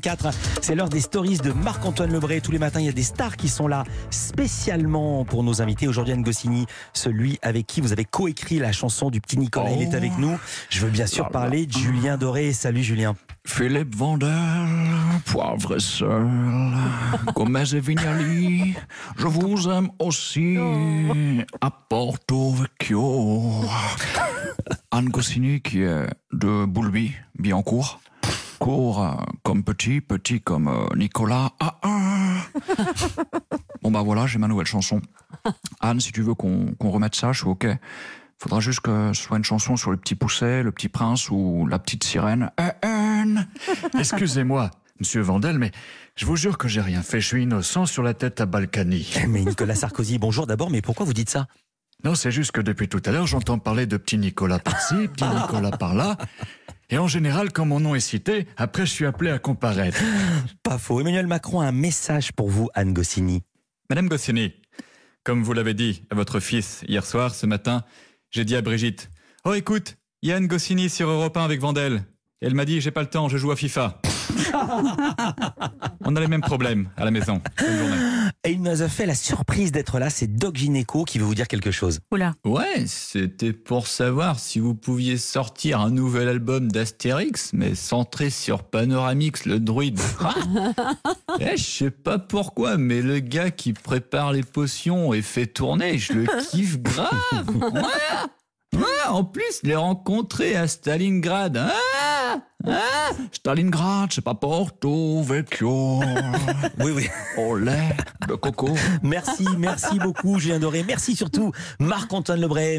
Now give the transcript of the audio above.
4, c'est l'heure des stories de Marc-Antoine Lebré. Tous les matins, il y a des stars qui sont là spécialement pour nos invités. Aujourd'hui, Anne Goscinny, celui avec qui vous avez coécrit la chanson du petit Nicolas, il est avec nous. Je veux bien sûr parler de Julien Doré. Salut Julien. Philippe Vandel, poivre et seul, Gomez et Vignali, je vous aime aussi, à Porto Vecchio. Anne Goscinny qui est de Boulby, Biancourt. Court euh, comme petit, petit comme euh, Nicolas. Ah, ah. Bon bah voilà, j'ai ma nouvelle chanson. Anne, si tu veux qu'on qu'on remette ça, je suis ok. Faudra juste que ce soit une chanson sur le petit pousset, le petit prince ou la petite sirène. Eh, Anne Excusez-moi, monsieur Vandel, mais je vous jure que j'ai rien fait. Je suis innocent sur la tête à Balkany. Mais Nicolas Sarkozy, bonjour d'abord, mais pourquoi vous dites ça? Non, c'est juste que depuis tout à l'heure, j'entends parler de petit Nicolas par-ci, petit Nicolas par-là. Et en général, quand mon nom est cité, après je suis appelé à comparaître. Pas faux. Emmanuel Macron a un message pour vous, Anne Goscinny. Madame Goscinny, comme vous l'avez dit à votre fils hier soir, ce matin, j'ai dit à Brigitte Oh, écoute, Yann Goscinny sur Europe 1 avec Vandel. Elle m'a dit J'ai pas le temps, je joue à FIFA. On a les mêmes problèmes à la maison. Et il nous a fait la surprise d'être là. C'est Doc Gineco qui veut vous dire quelque chose. Oula. Ouais, c'était pour savoir si vous pouviez sortir un nouvel album d'Astérix, mais centré sur Panoramix, le druide. Eh, je sais pas pourquoi, mais le gars qui prépare les potions et fait tourner, je le kiffe grave. Ouais. Ouais, en plus, je l'ai rencontré à Stalingrad. Ah Ah Stalingrad, c'est pas Porto Vecchio. Oui, oui. Au lait de coco. Merci, merci beaucoup, Julien Doré. Merci surtout, Marc-Antoine Lebré.